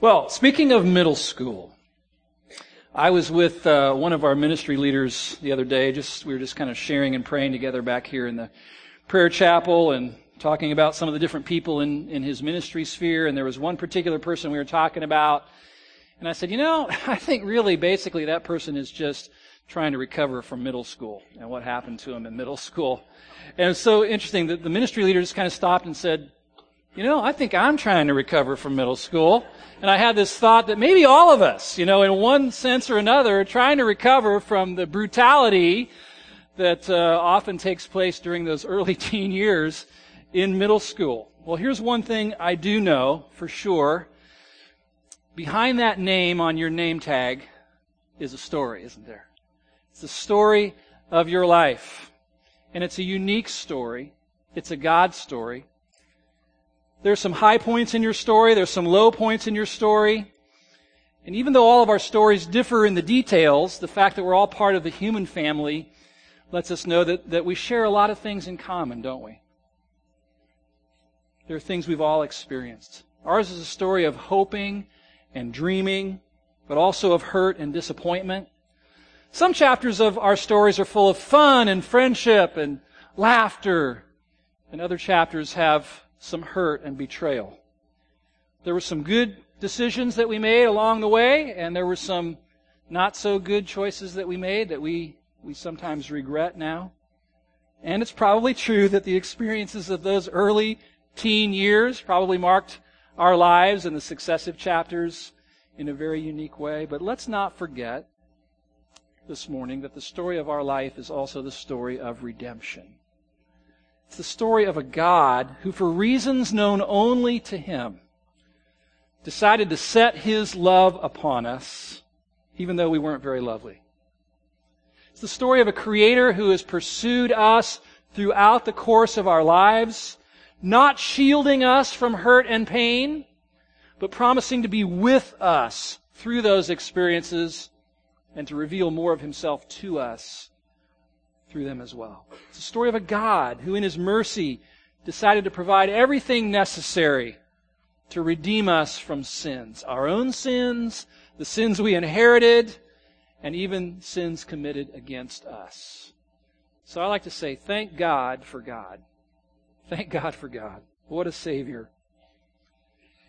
Well, speaking of middle school, I was with uh, one of our ministry leaders the other day. Just we were just kind of sharing and praying together back here in the prayer chapel and talking about some of the different people in, in his ministry sphere. And there was one particular person we were talking about. And I said, you know, I think really basically that person is just trying to recover from middle school and what happened to him in middle school. And it's so interesting that the ministry leader just kind of stopped and said, you know, I think I'm trying to recover from middle school. And I had this thought that maybe all of us, you know, in one sense or another, are trying to recover from the brutality that uh, often takes place during those early teen years in middle school. Well, here's one thing I do know for sure. Behind that name on your name tag is a story, isn't there? It's the story of your life. And it's a unique story. It's a God story. There's some high points in your story. There's some low points in your story. And even though all of our stories differ in the details, the fact that we're all part of the human family lets us know that, that we share a lot of things in common, don't we? There are things we've all experienced. Ours is a story of hoping and dreaming, but also of hurt and disappointment. Some chapters of our stories are full of fun and friendship and laughter, and other chapters have some hurt and betrayal. There were some good decisions that we made along the way, and there were some not so good choices that we made that we, we sometimes regret now. And it's probably true that the experiences of those early teen years probably marked our lives and the successive chapters in a very unique way. But let's not forget this morning that the story of our life is also the story of redemption. It's the story of a God who, for reasons known only to Him, decided to set His love upon us, even though we weren't very lovely. It's the story of a Creator who has pursued us throughout the course of our lives, not shielding us from hurt and pain, but promising to be with us through those experiences and to reveal more of Himself to us through them as well. It's a story of a God who, in His mercy, decided to provide everything necessary to redeem us from sins our own sins, the sins we inherited, and even sins committed against us. So I like to say, thank God for God. Thank God for God. What a Savior.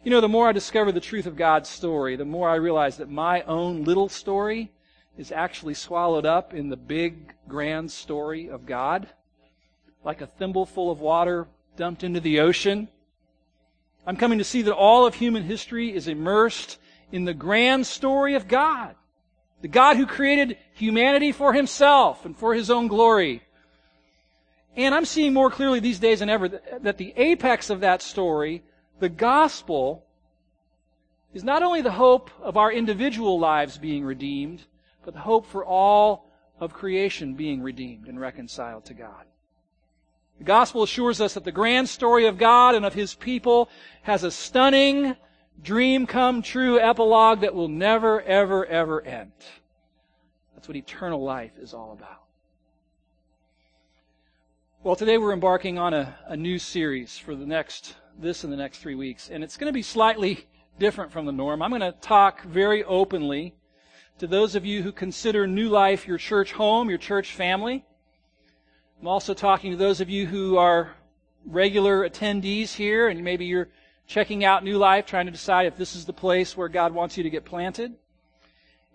You know, the more I discover the truth of God's story, the more I realize that my own little story is actually swallowed up in the big, grand story of God, like a thimbleful of water dumped into the ocean. I'm coming to see that all of human history is immersed in the grand story of God. The God who created humanity for himself and for his own glory. And I'm seeing more clearly these days than ever that the apex of that story, the gospel, is not only the hope of our individual lives being redeemed, but the hope for all of creation being redeemed and reconciled to God. The gospel assures us that the grand story of God and of His people has a stunning, dream come true epilogue that will never, ever, ever end. That's what eternal life is all about. Well, today we're embarking on a, a new series for the next, this and the next three weeks, and it's going to be slightly different from the norm. I'm going to talk very openly to those of you who consider New Life your church home, your church family. I'm also talking to those of you who are regular attendees here and maybe you're checking out New Life, trying to decide if this is the place where God wants you to get planted.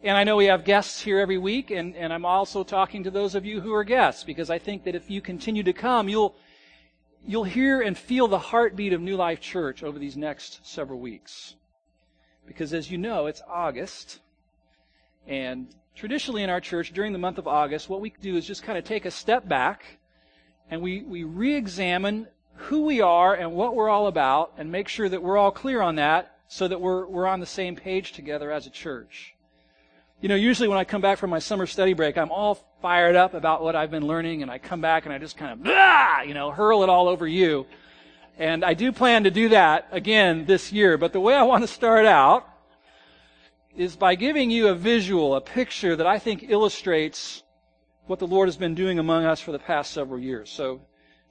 And I know we have guests here every week, and, and I'm also talking to those of you who are guests, because I think that if you continue to come, you'll, you'll hear and feel the heartbeat of New Life Church over these next several weeks. Because as you know, it's August, and traditionally in our church, during the month of August, what we do is just kind of take a step back and we, we re examine who we are and what we're all about and make sure that we're all clear on that so that we're, we're on the same page together as a church. You know, usually when I come back from my summer study break, I'm all fired up about what I've been learning, and I come back and I just kind of, blah, you know, hurl it all over you. And I do plan to do that again this year, but the way I want to start out is by giving you a visual, a picture that I think illustrates what the Lord has been doing among us for the past several years. So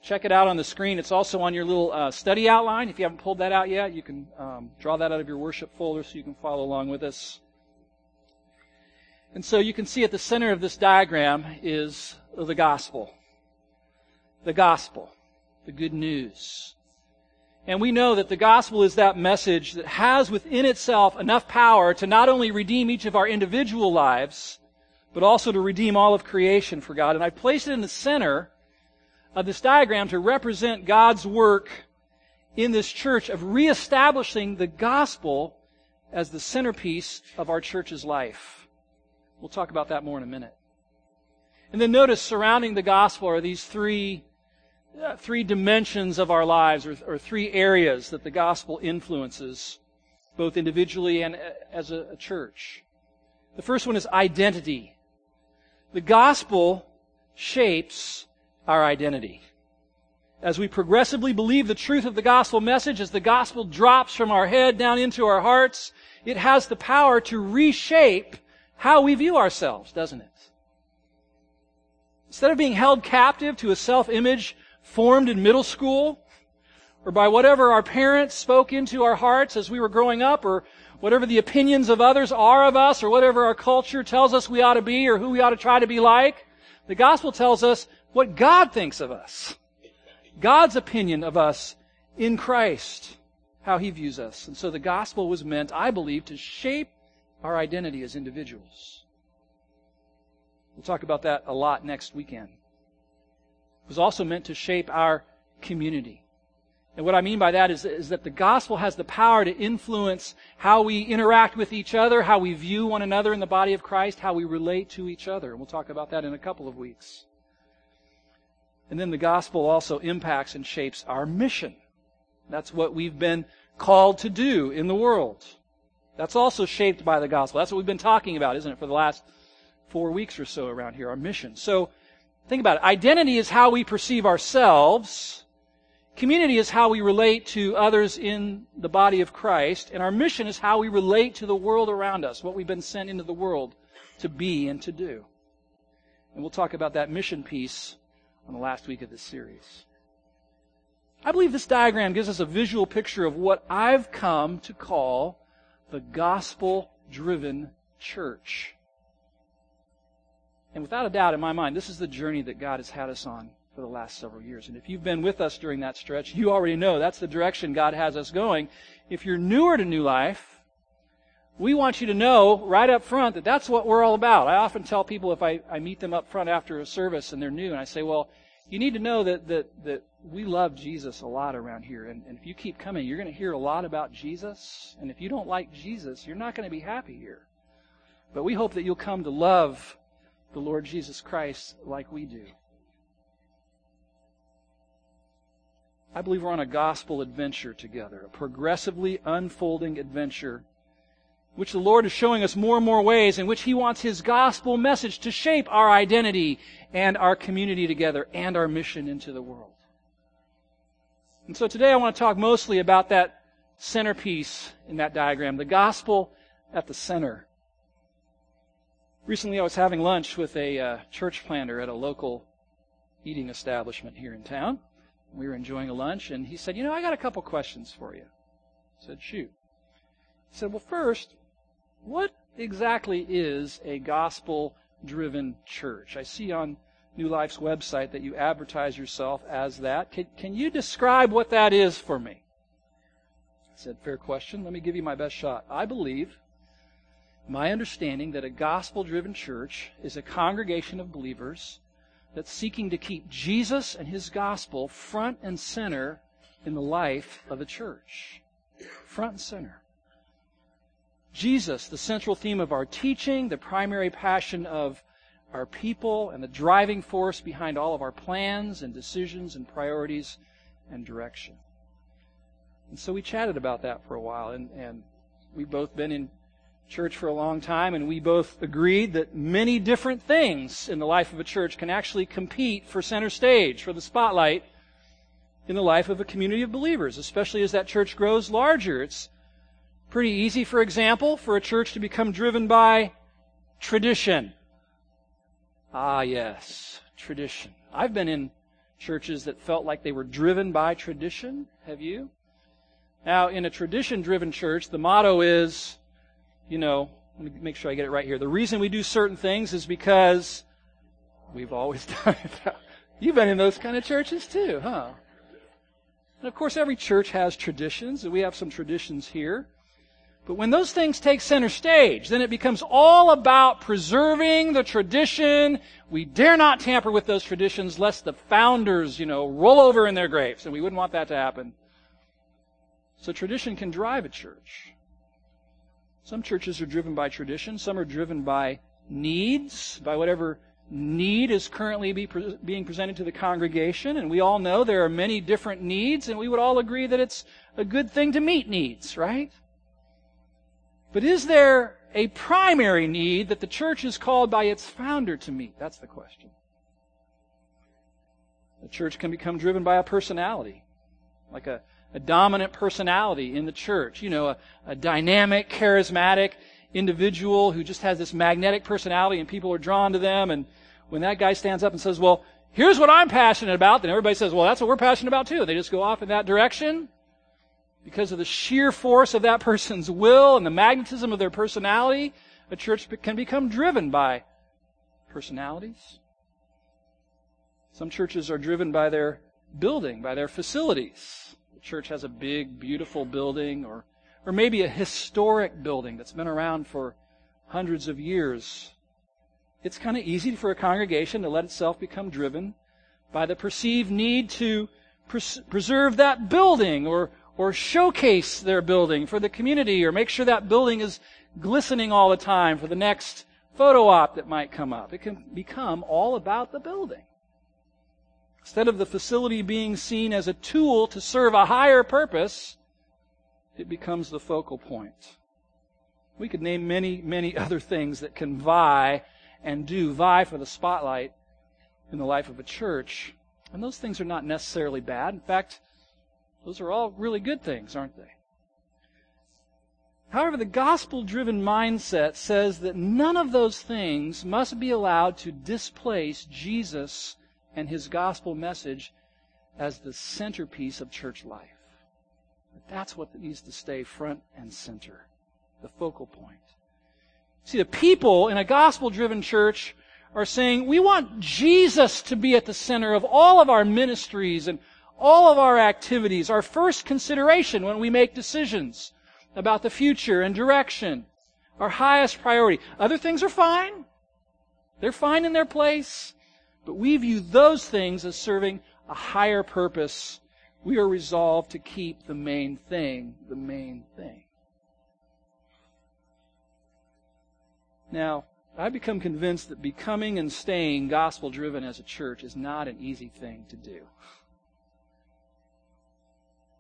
check it out on the screen. It's also on your little uh, study outline. If you haven't pulled that out yet, you can um, draw that out of your worship folder so you can follow along with us. And so you can see at the center of this diagram is the gospel. The gospel. The good news. And we know that the gospel is that message that has within itself enough power to not only redeem each of our individual lives, but also to redeem all of creation for God. And I placed it in the center of this diagram to represent God's work in this church of reestablishing the gospel as the centerpiece of our church's life. We'll talk about that more in a minute. And then notice surrounding the gospel are these three three dimensions of our lives, or, or, three areas that the gospel influences, both individually and uh, as a, a church. The first one is identity. The gospel shapes our identity. As we progressively believe the truth of the gospel message, as the gospel drops from our head down into our hearts, it has the power to reshape how we view ourselves, doesn't it? Instead of being held captive to a self-image formed in middle school, or by whatever our parents spoke into our hearts as we were growing up, or whatever the opinions of others are of us, or whatever our culture tells us we ought to be, or who we ought to try to be like. The gospel tells us what God thinks of us. God's opinion of us in Christ. How he views us. And so the gospel was meant, I believe, to shape our identity as individuals. We'll talk about that a lot next weekend was also meant to shape our community. And what I mean by that is, is that the gospel has the power to influence how we interact with each other, how we view one another in the body of Christ, how we relate to each other. And we'll talk about that in a couple of weeks. And then the gospel also impacts and shapes our mission. That's what we've been called to do in the world. That's also shaped by the gospel. That's what we've been talking about, isn't it, for the last four weeks or so around here, our mission. So, Think about it. Identity is how we perceive ourselves. Community is how we relate to others in the body of Christ. And our mission is how we relate to the world around us, what we've been sent into the world to be and to do. And we'll talk about that mission piece on the last week of this series. I believe this diagram gives us a visual picture of what I've come to call the gospel driven church. And without a doubt, in my mind, this is the journey that God has had us on for the last several years. And if you've been with us during that stretch, you already know that's the direction God has us going. If you're newer to New Life, we want you to know right up front that that's what we're all about. I often tell people if I, I meet them up front after a service and they're new, and I say, well, you need to know that, that, that we love Jesus a lot around here. And, and if you keep coming, you're going to hear a lot about Jesus. And if you don't like Jesus, you're not going to be happy here. But we hope that you'll come to love the Lord Jesus Christ like we do. I believe we're on a gospel adventure together, a progressively unfolding adventure, which the Lord is showing us more and more ways in which He wants His gospel message to shape our identity and our community together and our mission into the world. And so today I want to talk mostly about that centerpiece in that diagram, the gospel at the center. Recently, I was having lunch with a uh, church planter at a local eating establishment here in town. We were enjoying a lunch, and he said, You know, I got a couple questions for you. I said, Shoot. He said, Well, first, what exactly is a gospel driven church? I see on New Life's website that you advertise yourself as that. Can, can you describe what that is for me? I said, Fair question. Let me give you my best shot. I believe my understanding that a gospel driven church is a congregation of believers that's seeking to keep Jesus and his gospel front and center in the life of the church. Front and center. Jesus, the central theme of our teaching, the primary passion of our people, and the driving force behind all of our plans and decisions and priorities and direction. And so we chatted about that for a while, and, and we've both been in church for a long time, and we both agreed that many different things in the life of a church can actually compete for center stage, for the spotlight in the life of a community of believers, especially as that church grows larger. It's pretty easy, for example, for a church to become driven by tradition. Ah, yes, tradition. I've been in churches that felt like they were driven by tradition. Have you? Now, in a tradition driven church, the motto is, you know, let me make sure I get it right here. The reason we do certain things is because we've always done it. You've been in those kind of churches too, huh? And of course, every church has traditions, and we have some traditions here. But when those things take center stage, then it becomes all about preserving the tradition. We dare not tamper with those traditions lest the founders, you know, roll over in their graves. And we wouldn't want that to happen. So tradition can drive a church. Some churches are driven by tradition. Some are driven by needs, by whatever need is currently be pre- being presented to the congregation. And we all know there are many different needs, and we would all agree that it's a good thing to meet needs, right? But is there a primary need that the church is called by its founder to meet? That's the question. The church can become driven by a personality, like a, a dominant personality in the church. You know, a, a dynamic, charismatic individual who just has this magnetic personality and people are drawn to them. And when that guy stands up and says, well, here's what I'm passionate about, then everybody says, well, that's what we're passionate about too. They just go off in that direction because of the sheer force of that person's will and the magnetism of their personality, a church can become driven by personalities. Some churches are driven by their building, by their facilities. Church has a big, beautiful building or, or maybe a historic building that's been around for hundreds of years. It's kind of easy for a congregation to let itself become driven by the perceived need to pres- preserve that building or, or showcase their building for the community or make sure that building is glistening all the time for the next photo op that might come up. It can become all about the building. Instead of the facility being seen as a tool to serve a higher purpose, it becomes the focal point. We could name many, many other things that can vie and do vie for the spotlight in the life of a church. And those things are not necessarily bad. In fact, those are all really good things, aren't they? However, the gospel driven mindset says that none of those things must be allowed to displace Jesus and his gospel message as the centerpiece of church life. But That's what needs to stay front and center, the focal point. See, the people in a gospel driven church are saying, we want Jesus to be at the center of all of our ministries and all of our activities, our first consideration when we make decisions about the future and direction, our highest priority. Other things are fine. They're fine in their place. But we view those things as serving a higher purpose. We are resolved to keep the main thing the main thing. Now, I've become convinced that becoming and staying gospel driven as a church is not an easy thing to do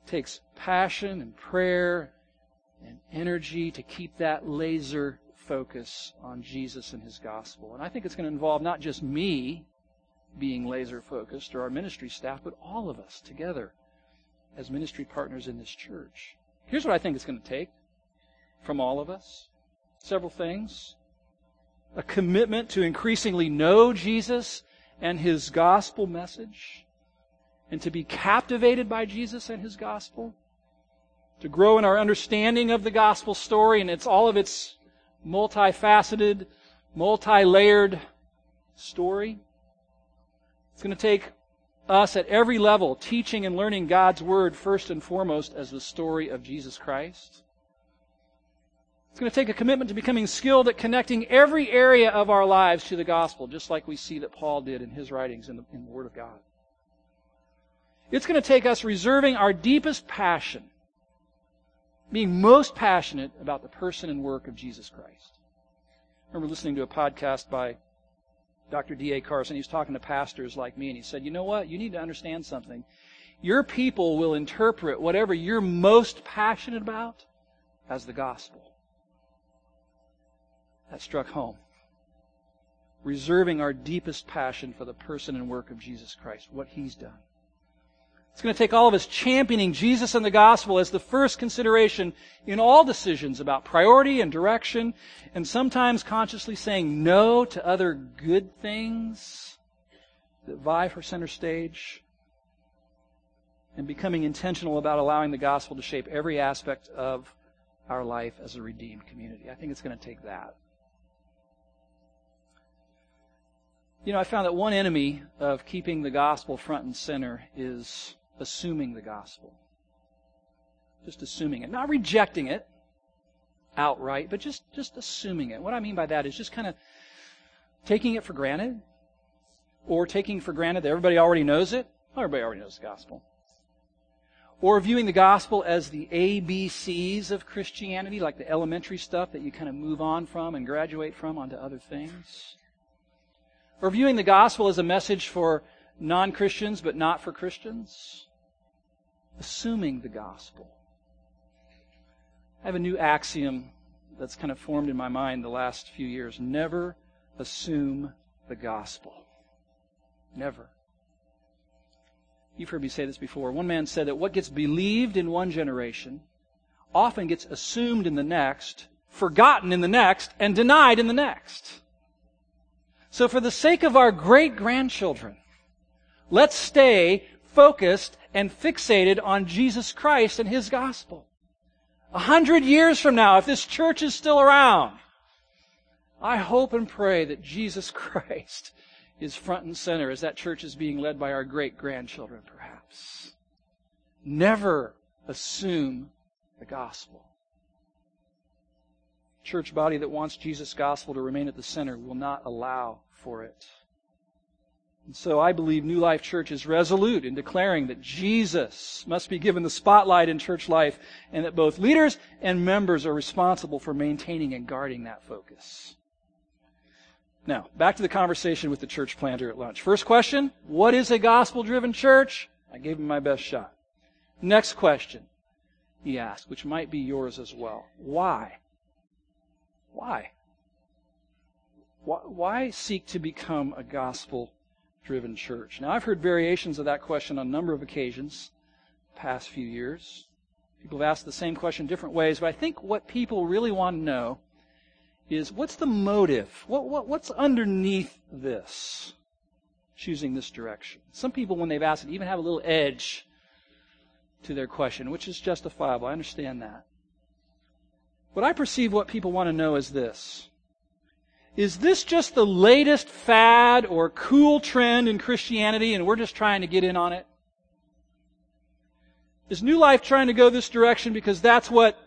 It takes passion and prayer and energy to keep that laser focus on Jesus and His gospel. And I think it's going to involve not just me being laser focused or our ministry staff, but all of us together as ministry partners in this church. Here's what I think it's going to take from all of us several things a commitment to increasingly know Jesus and His gospel message and to be captivated by Jesus and His gospel, to grow in our understanding of the gospel story and it's all of its multifaceted, multi-layered story. It's going to take us at every level teaching and learning God's Word first and foremost as the story of Jesus Christ. It's going to take a commitment to becoming skilled at connecting every area of our lives to the gospel, just like we see that Paul did in his writings in the, in the Word of God. It's going to take us reserving our deepest passion, being most passionate about the person and work of Jesus Christ. I remember listening to a podcast by Dr. D.A. Carson. He was talking to pastors like me, and he said, You know what? You need to understand something. Your people will interpret whatever you're most passionate about as the gospel. That struck home. Reserving our deepest passion for the person and work of Jesus Christ, what he's done. It's going to take all of us championing Jesus and the gospel as the first consideration in all decisions about priority and direction, and sometimes consciously saying no to other good things that vie for center stage. and becoming intentional about allowing the gospel to shape every aspect of our life as a redeemed community. I think it's going to take that. You know, I found that one enemy of keeping the gospel front and center is assuming the gospel. Just assuming it. Not rejecting it outright, but just, just assuming it. What I mean by that is just kind of taking it for granted, or taking for granted that everybody already knows it. everybody already knows the gospel. Or viewing the gospel as the ABCs of Christianity, like the elementary stuff that you kind of move on from and graduate from onto other things. Or viewing the gospel as a message for non Christians but not for Christians. Assuming the gospel. I have a new axiom that's kind of formed in my mind the last few years. Never assume the gospel. Never. You've heard me say this before. One man said that what gets believed in one generation often gets assumed in the next, forgotten in the next, and denied in the next. So for the sake of our great grandchildren, let's stay focused and fixated on Jesus Christ and His gospel. A hundred years from now, if this church is still around, I hope and pray that Jesus Christ is front and center as that church is being led by our great grandchildren, perhaps. Never assume the gospel. Church body that wants Jesus' gospel to remain at the center will not allow for it. And so I believe New Life Church is resolute in declaring that Jesus must be given the spotlight in church life and that both leaders and members are responsible for maintaining and guarding that focus. Now, back to the conversation with the church planter at lunch. First question, what is a gospel driven church? I gave him my best shot. Next question, he asked, which might be yours as well. Why? Why? Why seek to become a gospel driven church? Now, I've heard variations of that question on a number of occasions past few years. People have asked the same question different ways, but I think what people really want to know is what's the motive? What, what, what's underneath this? Choosing this direction. Some people, when they've asked it, even have a little edge to their question, which is justifiable. I understand that. But I perceive what people want to know is this. Is this just the latest fad or cool trend in Christianity and we're just trying to get in on it? Is New Life trying to go this direction because that's what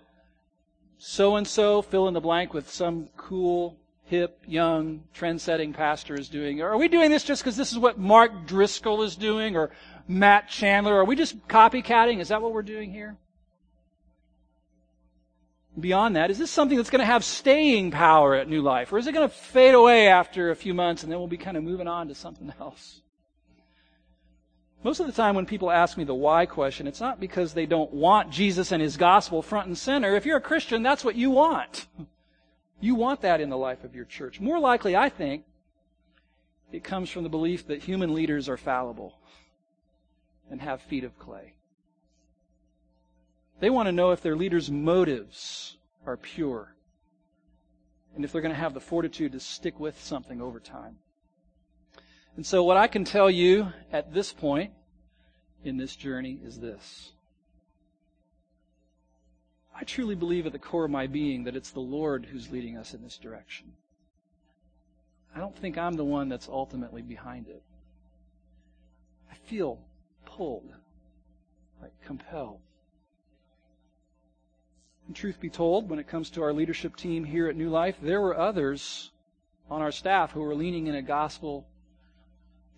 so and so, fill in the blank with some cool, hip, young, trend setting pastor is doing? Or are we doing this just because this is what Mark Driscoll is doing or Matt Chandler? Are we just copycatting? Is that what we're doing here? Beyond that, is this something that's going to have staying power at New Life? Or is it going to fade away after a few months and then we'll be kind of moving on to something else? Most of the time when people ask me the why question, it's not because they don't want Jesus and His gospel front and center. If you're a Christian, that's what you want. You want that in the life of your church. More likely, I think, it comes from the belief that human leaders are fallible and have feet of clay. They want to know if their leaders' motives are pure and if they're going to have the fortitude to stick with something over time. And so, what I can tell you at this point in this journey is this. I truly believe at the core of my being that it's the Lord who's leading us in this direction. I don't think I'm the one that's ultimately behind it. I feel pulled, like compelled. And truth be told, when it comes to our leadership team here at New Life, there were others on our staff who were leaning in a gospel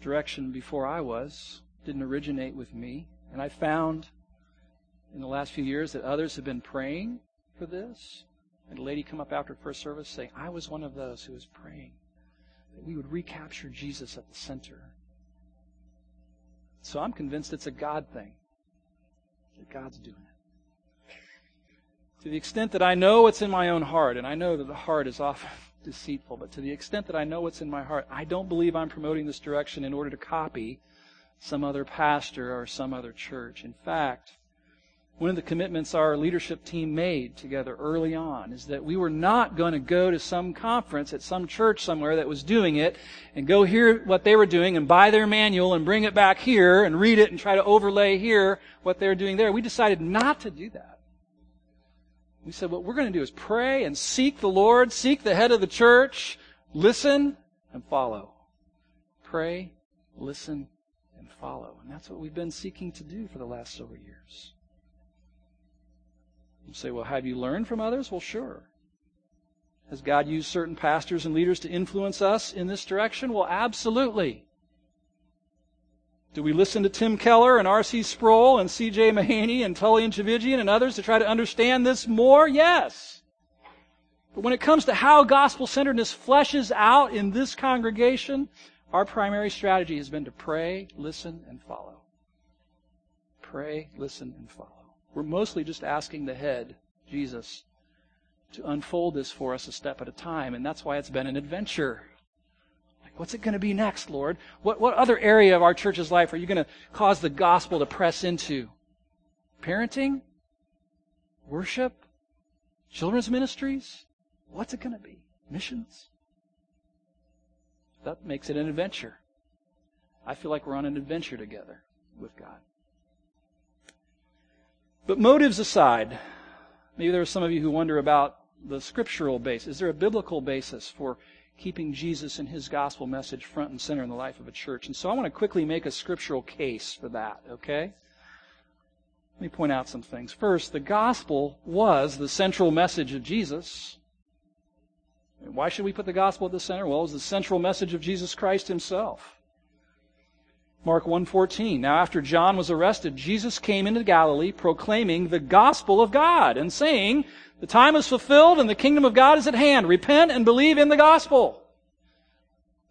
direction before I was, didn't originate with me. And I found in the last few years that others have been praying for this. And a lady come up after first service saying, I was one of those who was praying that we would recapture Jesus at the center. So I'm convinced it's a God thing. That God's doing it. To the extent that I know what's in my own heart, and I know that the heart is often deceitful. But to the extent that I know what's in my heart, I don't believe I'm promoting this direction in order to copy some other pastor or some other church. In fact, one of the commitments our leadership team made together early on is that we were not going to go to some conference at some church somewhere that was doing it and go hear what they were doing and buy their manual and bring it back here and read it and try to overlay here what they're doing there. We decided not to do that. We said what we're going to do is pray and seek the Lord, seek the head of the church, listen and follow. Pray, listen, and follow. And that's what we've been seeking to do for the last several years. You say, well, have you learned from others? Well, sure. Has God used certain pastors and leaders to influence us in this direction? Well, absolutely. Do we listen to Tim Keller and R.C. Sproul and C.J. Mahaney and Tullian Tchividjian and others to try to understand this more? Yes. But when it comes to how gospel centeredness fleshes out in this congregation, our primary strategy has been to pray, listen, and follow. Pray, listen, and follow. We're mostly just asking the head, Jesus, to unfold this for us a step at a time, and that's why it's been an adventure. What's it going to be next, Lord? What, what other area of our church's life are you going to cause the gospel to press into? Parenting? Worship? Children's ministries? What's it going to be? Missions? That makes it an adventure. I feel like we're on an adventure together with God. But motives aside, maybe there are some of you who wonder about the scriptural basis. Is there a biblical basis for keeping Jesus and his gospel message front and center in the life of a church? And so I want to quickly make a scriptural case for that, okay? Let me point out some things. First, the gospel was the central message of Jesus. Why should we put the gospel at the center? Well, it was the central message of Jesus Christ himself. Mark 1:14 Now after John was arrested Jesus came into Galilee proclaiming the gospel of God and saying the time is fulfilled and the kingdom of God is at hand. Repent and believe in the gospel.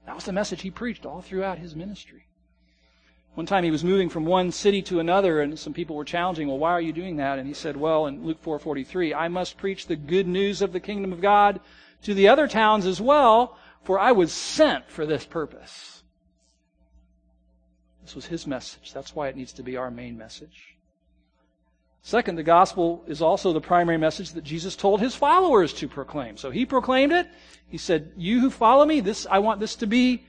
That was the message he preached all throughout his ministry. One time he was moving from one city to another and some people were challenging well why are you doing that? And he said well in Luke 4:43 I must preach the good news of the kingdom of God to the other towns as well for I was sent for this purpose. This was his message. That's why it needs to be our main message. Second, the gospel is also the primary message that Jesus told his followers to proclaim. So he proclaimed it. He said, You who follow me, this I want this to be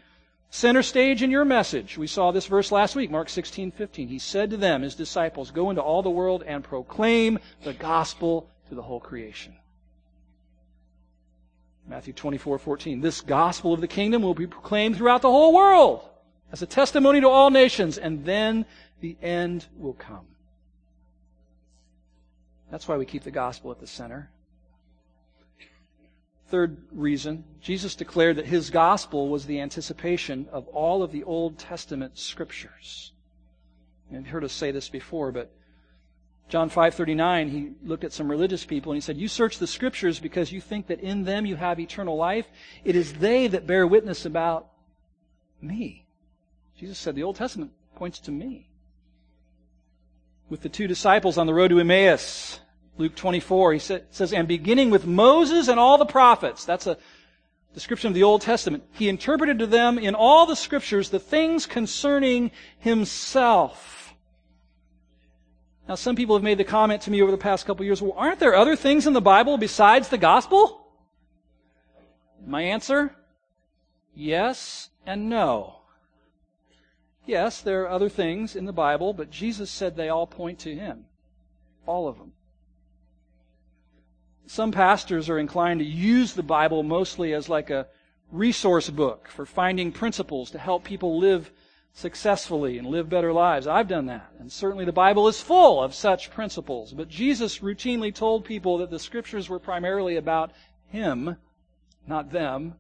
center stage in your message. We saw this verse last week, Mark 16, 15. He said to them, his disciples, Go into all the world and proclaim the gospel to the whole creation. Matthew 24, 14. This gospel of the kingdom will be proclaimed throughout the whole world as a testimony to all nations, and then the end will come. That's why we keep the gospel at the center. Third reason, Jesus declared that his gospel was the anticipation of all of the Old Testament scriptures. You've heard us say this before, but John 5:39 he looked at some religious people and he said, "You search the scriptures because you think that in them you have eternal life. It is they that bear witness about me." Jesus said, The Old Testament points to me. With the two disciples on the road to Emmaus, Luke 24, he says, And beginning with Moses and all the prophets, that's a description of the Old Testament, he interpreted to them in all the scriptures the things concerning himself. Now, some people have made the comment to me over the past couple years, well, aren't there other things in the Bible besides the gospel? My answer? Yes and no. Yes, there are other things in the Bible, but Jesus said they all point to Him. All of them. Some pastors are inclined to use the Bible mostly as like a resource book for finding principles to help people live successfully and live better lives. I've done that. And certainly the Bible is full of such principles. But Jesus routinely told people that the scriptures were primarily about Him, not them,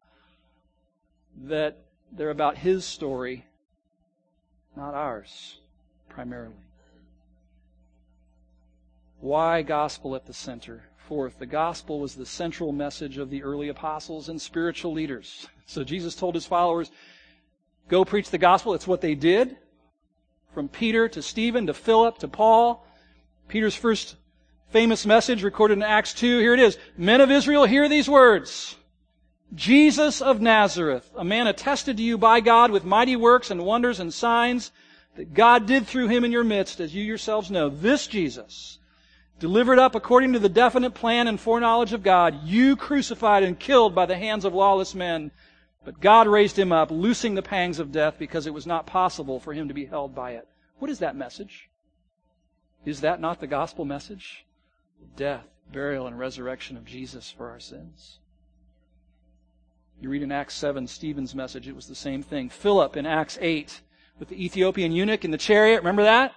that they're about His story not ours, primarily. Why gospel at the center? Fourth, the gospel was the central message of the early apostles and spiritual leaders. So Jesus told his followers, go preach the gospel. It's what they did. From Peter to Stephen to Philip to Paul. Peter's first famous message recorded in Acts 2. Here it is. Men of Israel, hear these words. Jesus of Nazareth, a man attested to you by God with mighty works and wonders and signs that God did through him in your midst, as you yourselves know. This Jesus, delivered up according to the definite plan and foreknowledge of God, you crucified and killed by the hands of lawless men. But God raised him up, loosing the pangs of death because it was not possible for him to be held by it. What is that message? Is that not the gospel message? Death, burial, and resurrection of Jesus for our sins. You read in Acts 7, Stephen's message, it was the same thing. Philip in Acts 8, with the Ethiopian eunuch in the chariot, remember that?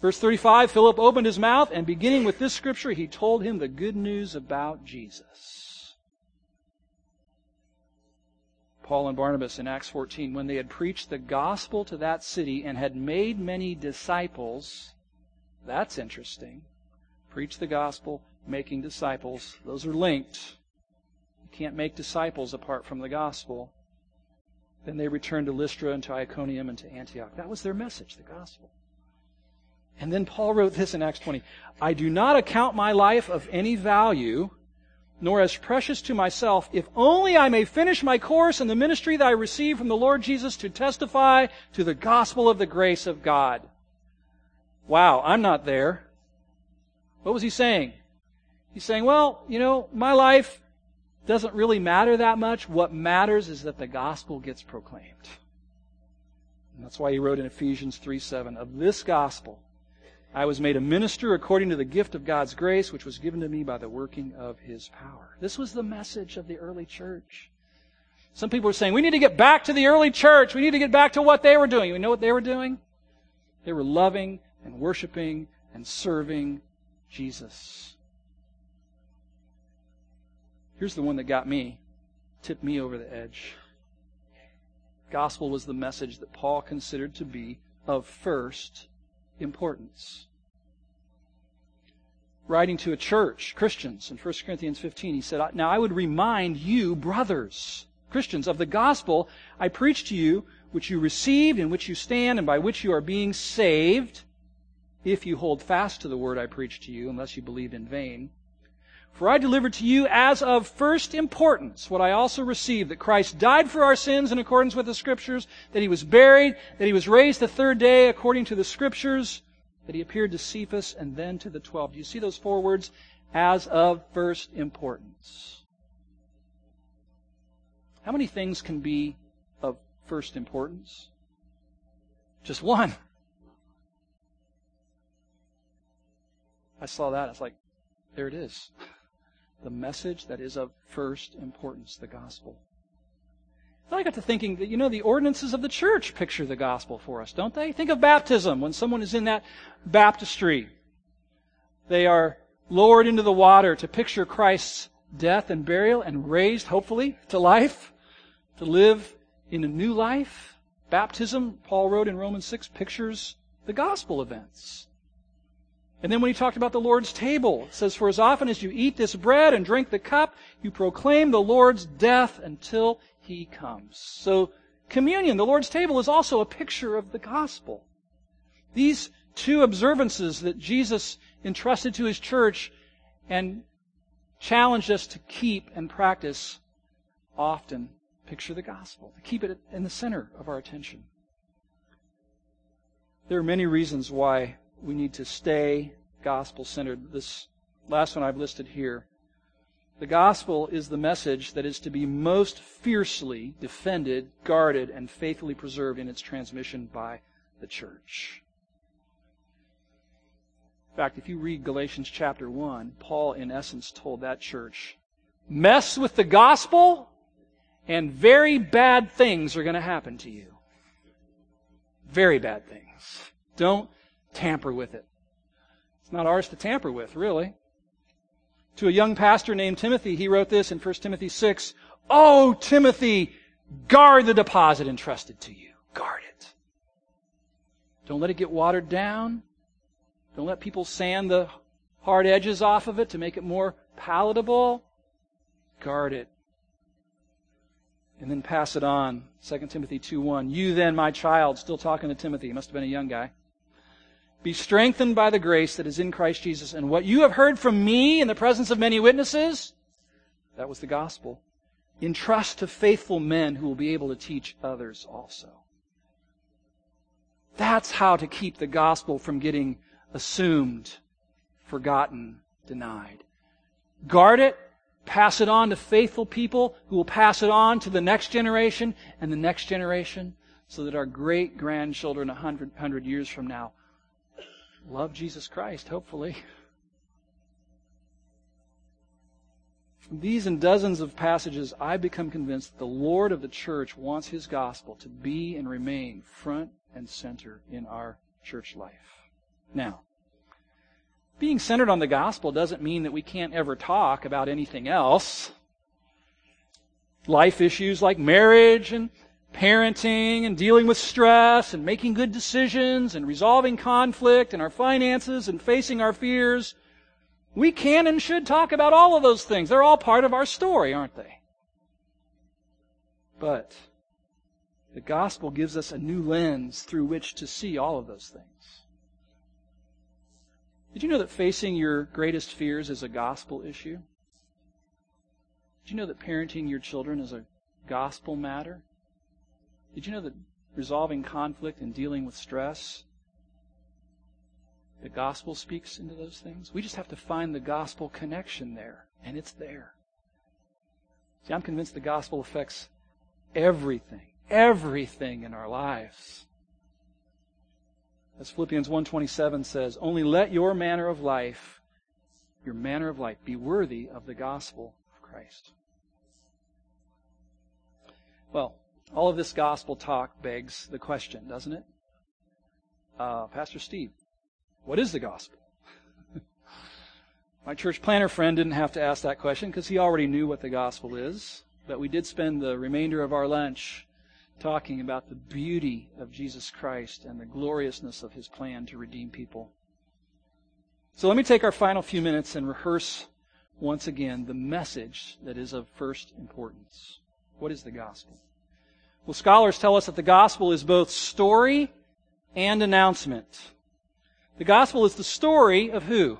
Verse 35, Philip opened his mouth, and beginning with this scripture, he told him the good news about Jesus. Paul and Barnabas in Acts 14, when they had preached the gospel to that city and had made many disciples, that's interesting. Preach the gospel, making disciples, those are linked. You can't make disciples apart from the gospel. Then they returned to Lystra and to Iconium and to Antioch. That was their message, the gospel. And then Paul wrote this in Acts 20 I do not account my life of any value, nor as precious to myself, if only I may finish my course in the ministry that I received from the Lord Jesus to testify to the gospel of the grace of God. Wow, I'm not there. What was he saying? He's saying, well, you know, my life doesn't really matter that much. What matters is that the gospel gets proclaimed. And that's why he wrote in Ephesians 3 7, of this gospel, I was made a minister according to the gift of God's grace, which was given to me by the working of his power. This was the message of the early church. Some people are saying, we need to get back to the early church. We need to get back to what they were doing. You know what they were doing? They were loving and worshiping and serving Jesus. Here's the one that got me, tipped me over the edge. Gospel was the message that Paul considered to be of first importance. Writing to a church, Christians, in 1 Corinthians 15, he said, Now I would remind you, brothers, Christians, of the gospel I preached to you, which you received, in which you stand, and by which you are being saved, if you hold fast to the word I preached to you, unless you believed in vain. For I delivered to you as of first importance what I also received, that Christ died for our sins in accordance with the Scriptures, that he was buried, that he was raised the third day according to the Scriptures, that he appeared to Cephas and then to the twelve. Do you see those four words? As of first importance. How many things can be of first importance? Just one. I saw that. I was like, there it is the message that is of first importance, the gospel. And I got to thinking that, you know, the ordinances of the church picture the gospel for us, don't they? Think of baptism. When someone is in that baptistry, they are lowered into the water to picture Christ's death and burial and raised, hopefully, to life, to live in a new life. Baptism, Paul wrote in Romans 6, pictures the gospel events. And then when he talked about the Lord's table, it says, For as often as you eat this bread and drink the cup, you proclaim the Lord's death until he comes. So, communion, the Lord's table, is also a picture of the gospel. These two observances that Jesus entrusted to his church and challenged us to keep and practice often picture the gospel, to keep it in the center of our attention. There are many reasons why we need to stay gospel centered. This last one I've listed here. The gospel is the message that is to be most fiercely defended, guarded, and faithfully preserved in its transmission by the church. In fact, if you read Galatians chapter 1, Paul, in essence, told that church, mess with the gospel, and very bad things are going to happen to you. Very bad things. Don't tamper with it. It's not ours to tamper with, really. To a young pastor named Timothy, he wrote this in 1 Timothy 6. Oh, Timothy, guard the deposit entrusted to you. Guard it. Don't let it get watered down. Don't let people sand the hard edges off of it to make it more palatable. Guard it. And then pass it on. 2 Timothy 2.1. You then, my child, still talking to Timothy. He must have been a young guy. Be strengthened by the grace that is in Christ Jesus. And what you have heard from me in the presence of many witnesses, that was the gospel. Entrust to faithful men who will be able to teach others also. That's how to keep the gospel from getting assumed, forgotten, denied. Guard it, pass it on to faithful people who will pass it on to the next generation and the next generation so that our great grandchildren a hundred, hundred years from now love Jesus Christ, hopefully. From these and dozens of passages, I become convinced that the Lord of the church wants his gospel to be and remain front and center in our church life. Now, being centered on the gospel doesn't mean that we can't ever talk about anything else. Life issues like marriage and parenting and dealing with stress and making good decisions and resolving conflict and our finances and facing our fears we can and should talk about all of those things. They're all part of our story, aren't they? But the gospel gives us a new lens through which to see all of those things. Did you know that facing your greatest fears is a gospel issue? Did you know that parenting your children is a gospel matter? Did you know that resolving conflict and dealing with stress the gospel speaks into those things. We just have to find the gospel connection there, and it's there. See, I'm convinced the gospel affects everything, everything in our lives. As Philippians 1:27 says, "Only let your manner of life, your manner of life be worthy of the gospel of Christ." Well, all of this gospel talk begs the question, doesn't it? Uh, Pastor Steve, what is the gospel? My church planner friend didn't have to ask that question because he already knew what the gospel is. But we did spend the remainder of our lunch talking about the beauty of Jesus Christ and the gloriousness of his plan to redeem people. So let me take our final few minutes and rehearse once again the message that is of first importance. What is the gospel? Well, scholars tell us that the gospel is both story and announcement. The gospel is the story of who?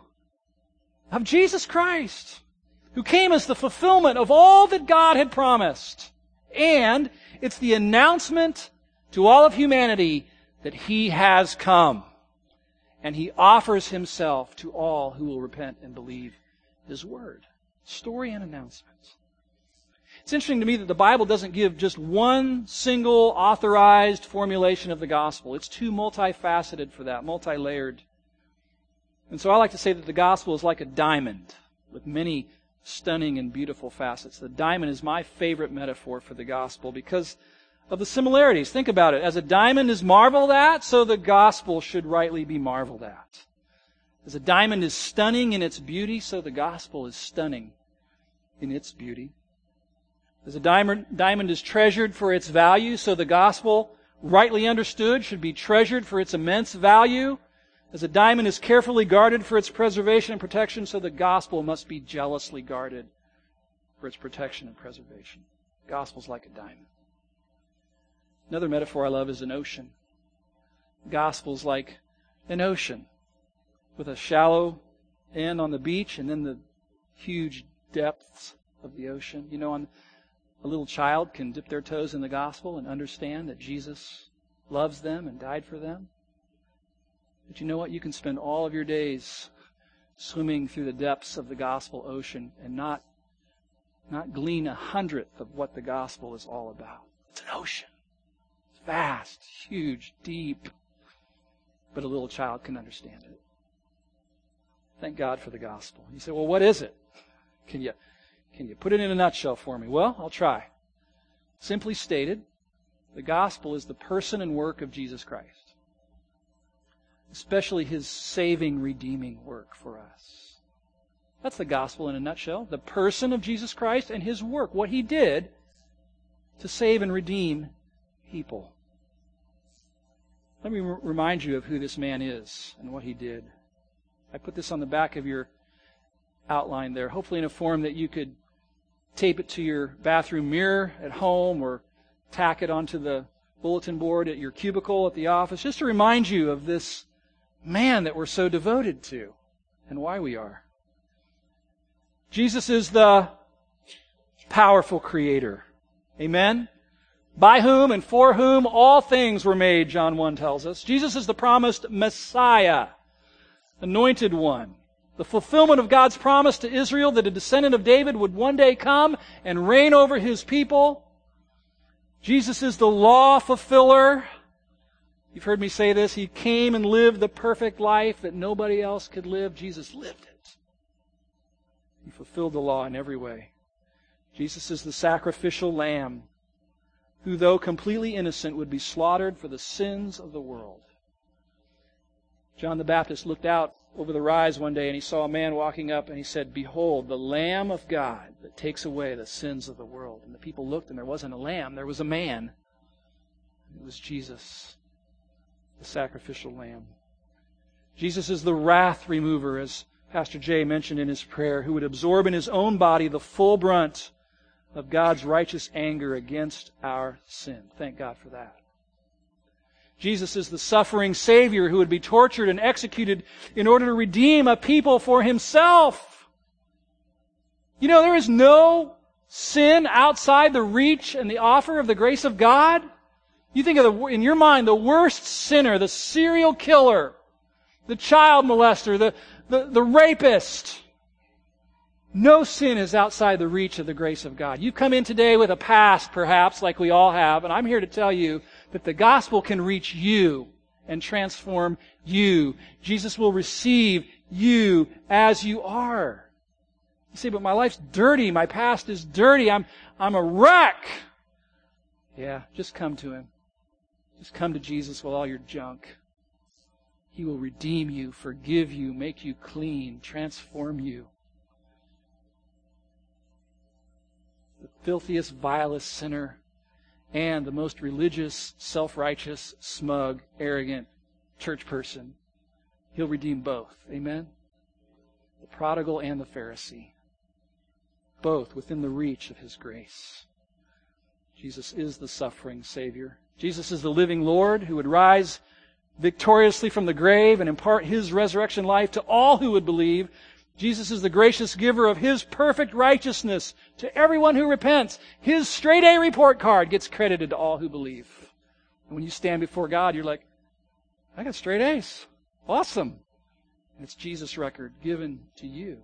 Of Jesus Christ, who came as the fulfillment of all that God had promised. And it's the announcement to all of humanity that He has come. And He offers Himself to all who will repent and believe His word. Story and announcement. It's interesting to me that the Bible doesn't give just one single authorized formulation of the gospel. It's too multifaceted for that, multi-layered. And so I like to say that the gospel is like a diamond with many stunning and beautiful facets. The diamond is my favorite metaphor for the gospel because of the similarities. Think about it. As a diamond is marveled at, so the gospel should rightly be marveled at. As a diamond is stunning in its beauty, so the gospel is stunning in its beauty. As a diamond, diamond is treasured for its value, so the gospel, rightly understood, should be treasured for its immense value. As a diamond is carefully guarded for its preservation and protection, so the gospel must be jealously guarded for its protection and preservation. The gospel's like a diamond. Another metaphor I love is an ocean. The gospel's like an ocean with a shallow end on the beach and then the huge depths of the ocean. You know, on, a little child can dip their toes in the gospel and understand that Jesus loves them and died for them. But you know what? You can spend all of your days swimming through the depths of the gospel ocean and not, not glean a hundredth of what the gospel is all about. It's an ocean. It's vast, huge, deep. But a little child can understand it. Thank God for the gospel. You say, well, what is it? Can you, can you put it in a nutshell for me? Well, I'll try. Simply stated, the gospel is the person and work of Jesus Christ especially his saving, redeeming work for us. That's the gospel in a nutshell. The person of Jesus Christ and his work, what he did to save and redeem people. Let me remind you of who this man is and what he did. I put this on the back of your outline there, hopefully in a form that you could tape it to your bathroom mirror at home or tack it onto the bulletin board at your cubicle at the office, just to remind you of this man that we're so devoted to and why we are. Jesus is the powerful creator. Amen? By whom and for whom all things were made, John 1 tells us. Jesus is the promised Messiah, anointed one, The fulfillment of God's promise to Israel that a descendant of David would one day come and reign over his people. Jesus is the law fulfiller. You've heard me say this. He came and lived the perfect life that nobody else could live. Jesus lived it. He fulfilled the law in every way. Jesus is the sacrificial lamb who, though completely innocent, would be slaughtered for the sins of the world. John the Baptist looked out over the rise one day and he saw a man walking up and he said, Behold, the Lamb of God that takes away the sins of the world. And the people looked and there wasn't a lamb, there was a man. It was Jesus, the sacrificial lamb. Jesus is the wrath remover, as Pastor Jay mentioned in his prayer, who would absorb in his own body the full brunt of God's righteous anger against our sin. Thank God for that. Jesus is the suffering Savior who would be tortured and executed in order to redeem a people for himself. You know, there is no sin outside the reach and the offer of the grace of God. You think of the, in your mind, the worst sinner, the serial killer, the child molester, the, the, the rapist. No sin is outside the reach of the grace of God. You come in today with a past, perhaps, like we all have, and I'm here to tell you that the gospel can reach you and transform you. Jesus will receive you as you are. You say, but my life's dirty. My past is dirty. I'm, I'm a wreck. Yeah, just come to Him. Just come to Jesus with all your junk. He will redeem you, forgive you, make you clean, transform you. The filthiest, vilest sinner and the most religious, self righteous, smug, arrogant church person. He'll redeem both. Amen? The prodigal and the Pharisee. Both within the reach of His grace. Jesus is the suffering Savior. Jesus is the living Lord who would rise victoriously from the grave and impart His resurrection life to all who would believe Jesus is the gracious giver of His perfect righteousness to everyone who repents. His straight A report card gets credited to all who believe. And when you stand before God, you're like, I got straight A's. Awesome. And it's Jesus' record given to you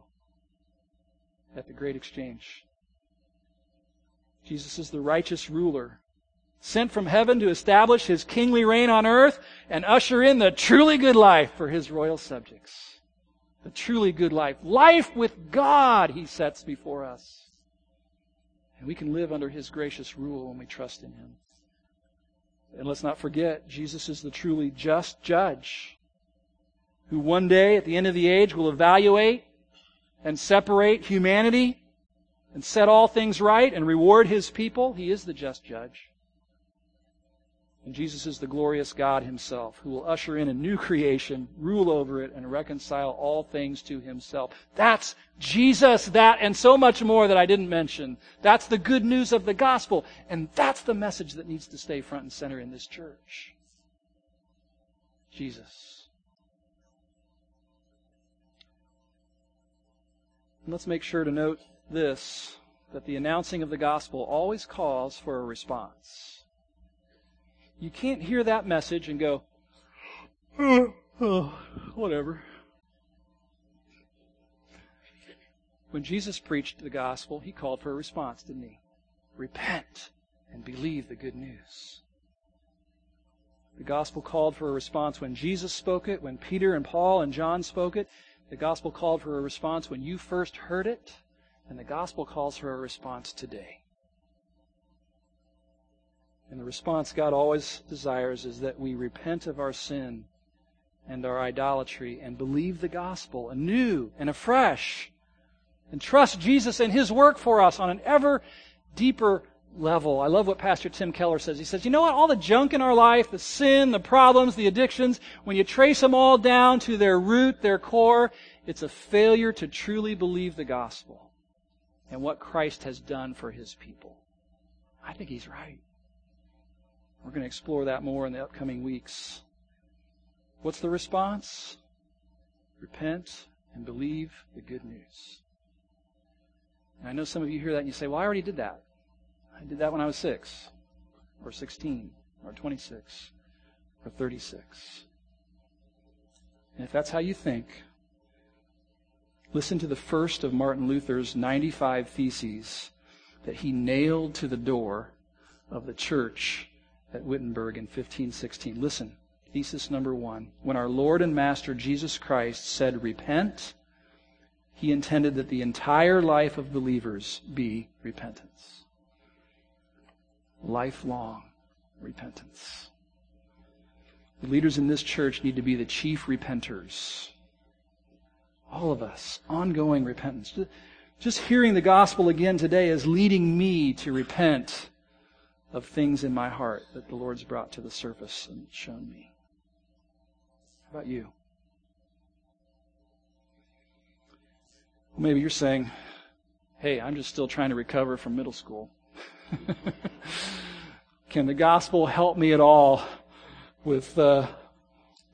at the great exchange. Jesus is the righteous ruler, sent from heaven to establish his kingly reign on earth and usher in the truly good life for his royal subjects the truly good life. Life with God, He sets before us. And we can live under His gracious rule when we trust in Him. And let's not forget, Jesus is the truly just judge who one day at the end of the age will evaluate and separate humanity and set all things right and reward His people. He is the just judge. And Jesus is the glorious God himself who will usher in a new creation, rule over it, and reconcile all things to himself. That's Jesus, that and so much more that I didn't mention. That's the good news of the gospel. And that's the message that needs to stay front and center in this church. Jesus. And let's make sure to note this, that the announcing of the gospel always calls for a response you can't hear that message and go, oh, oh, whatever. When Jesus preached the gospel, he called for a response, didn't he? Repent and believe the good news. The gospel called for a response when Jesus spoke it, when Peter and Paul and John spoke it. The gospel called for a response when you first heard it, and the gospel calls for a response today. And the response God always desires is that we repent of our sin and our idolatry and believe the gospel anew and afresh and trust Jesus and His work for us on an ever deeper level. I love what Pastor Tim Keller says. He says, you know what? All the junk in our life, the sin, the problems, the addictions, when you trace them all down to their root, their core, it's a failure to truly believe the gospel and what Christ has done for His people. I think he's right. We're going to explore that more in the upcoming weeks. What's the response? Repent and believe the good news. And I know some of you hear that and you say, well, I already did that. I did that when I was 6, or 16, or 26, or 36. And if that's how you think, Listen to the first of Martin Luther's 95 theses that he nailed to the door of the church at Wittenberg in 1516. Listen, thesis number one. When our Lord and Master Jesus Christ said, Repent, he intended that the entire life of believers be repentance. Lifelong repentance. The leaders in this church need to be the chief repenters all of us. Ongoing repentance. Just hearing the gospel again today is leading me to repent of things in my heart that the Lord's brought to the surface and shown me. How about you? Maybe you're saying, hey, I'm just still trying to recover from middle school. Can the gospel help me at all with uh,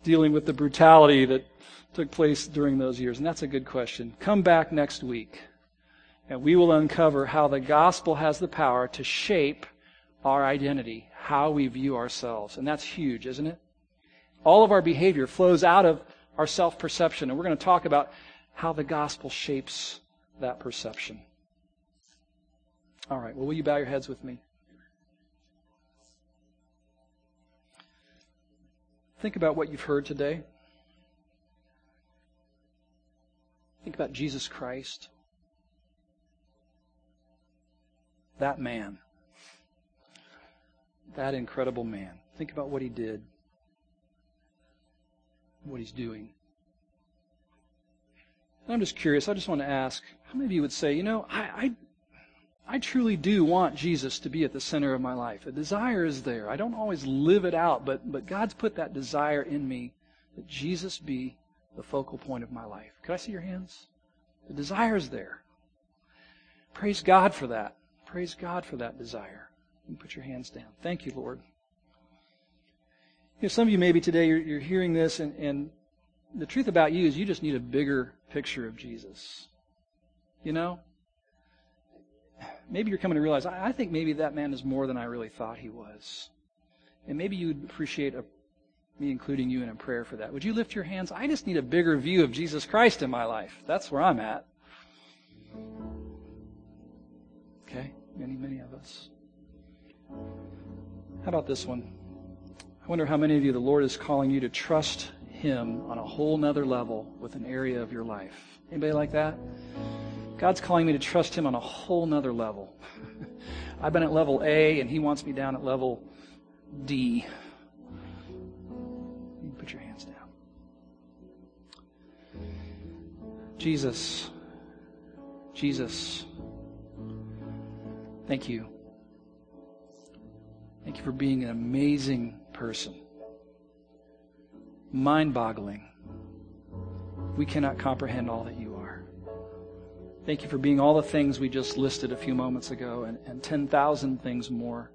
dealing with the brutality that took place during those years? And that's a good question. Come back next week, and we will uncover how the gospel has the power to shape our identity, how we view ourselves. And that's huge, isn't it? All of our behavior flows out of our self perception, and we're going to talk about how the gospel shapes that perception. All right, well, will you bow your heads with me? Think about what you've heard today. Think about Jesus Christ. That man. That incredible man. Think about what he did, what he's doing. And I'm just curious. I just want to ask how many of you would say, you know, I, I, I truly do want Jesus to be at the center of my life. A desire is there. I don't always live it out, but, but God's put that desire in me that Jesus be the focal point of my life. Could I see your hands? The desire is there. Praise God for that. Praise God for that desire. You put your hands down. Thank you, Lord. You know, some of you maybe today you're, you're hearing this, and, and the truth about you is you just need a bigger picture of Jesus. You know? Maybe you're coming to realize, I, I think maybe that man is more than I really thought he was. And maybe you'd appreciate a me including you in a prayer for that. Would you lift your hands? I just need a bigger view of Jesus Christ in my life. That's where I'm at. Okay? Many, many of us. How about this one? I wonder how many of you the Lord is calling you to trust Him on a whole nother level with an area of your life. Anybody like that? God's calling me to trust Him on a whole nother level. I've been at level A, and He wants me down at level D. You put your hands down. Jesus, Jesus, thank you. Thank you for being an amazing person. Mind boggling. We cannot comprehend all that you are. Thank you for being all the things we just listed a few moments ago and, and 10,000 things more.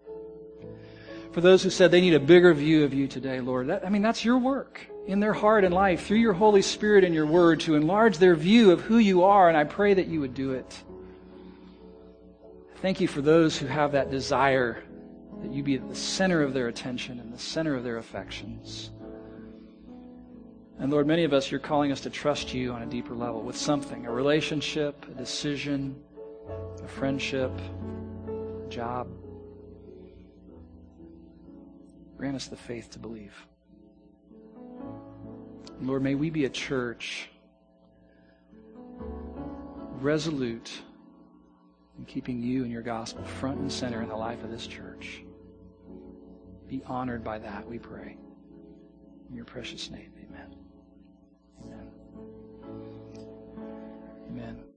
For those who said they need a bigger view of you today, Lord, that, I mean, that's your work in their heart and life through your Holy Spirit and your Word to enlarge their view of who you are, and I pray that you would do it. Thank you for those who have that desire that you be at the center of their attention and the center of their affections. And Lord, many of us, you're calling us to trust you on a deeper level with something a relationship, a decision, a friendship, a job. Grant us the faith to believe. Lord, may we be a church resolute in keeping you and your gospel front and center in the life of this church. Be honored by that, we pray. In your precious name, amen. Amen. Amen.